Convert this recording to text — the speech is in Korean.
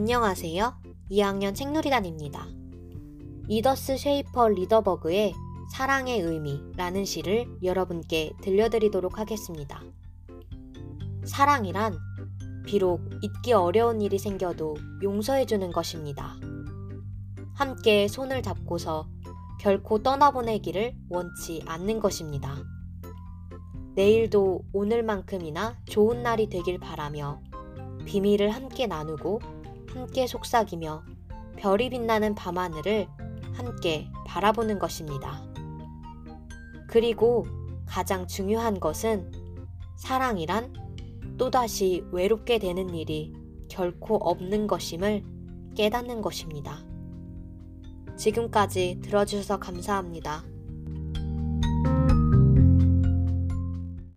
안녕하세요. 2학년 책놀이단입니다. 이더스 쉐이퍼 리더버그의 사랑의 의미라는 시를 여러분께 들려드리도록 하겠습니다. 사랑이란 비록 잊기 어려운 일이 생겨도 용서해주는 것입니다. 함께 손을 잡고서 결코 떠나보내기를 원치 않는 것입니다. 내일도 오늘만큼이나 좋은 날이 되길 바라며 비밀을 함께 나누고 함께 속삭이며 별이 빛나는 밤하늘을 함께 바라보는 것입니다. 그리고 가장 중요한 것은 사랑이란 또다시 외롭게 되는 일이 결코 없는 것임을 깨닫는 것입니다. 지금까지 들어주셔서 감사합니다.